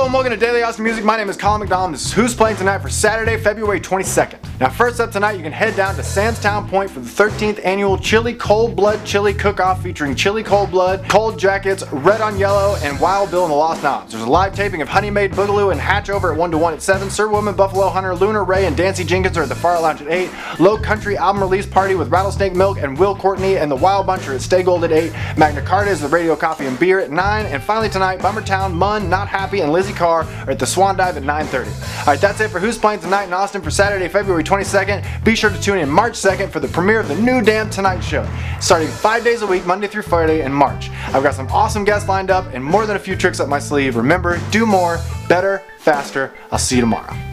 Hello and welcome to Daily Austin Music. My name is Colin McDonald. This is Who's Playing Tonight for Saturday, February 22nd. Now, first up tonight, you can head down to Sam's Town Point for the 13th annual Chili Cold Blood Chili Cook-Off featuring Chili Cold Blood, Cold Jackets, Red on Yellow, and Wild Bill and the Lost Knobs. There's a live taping of Honey Made Boogaloo and Hatch over at 1 to 1 at 7. Sir Woman, Buffalo Hunter, Lunar Ray, and Dancy Jenkins are at the Far Lounge at 8. Low Country album release party with Rattlesnake Milk and Will Courtney and the Wild Bunch are at Stay Gold at 8. Magna Carta is the Radio Coffee and Beer at 9. And finally tonight, Bummertown, Munn, Not Happy, and Lizzie Carr are at the Swan Dive at 9.30. Alright, that's it for Who's Playing Tonight in Austin for Saturday, February 22nd. Be sure to tune in March 2nd for the premiere of the new Damn Tonight Show, starting five days a week, Monday through Friday in March. I've got some awesome guests lined up and more than a few tricks up my sleeve. Remember, do more, better, faster. I'll see you tomorrow.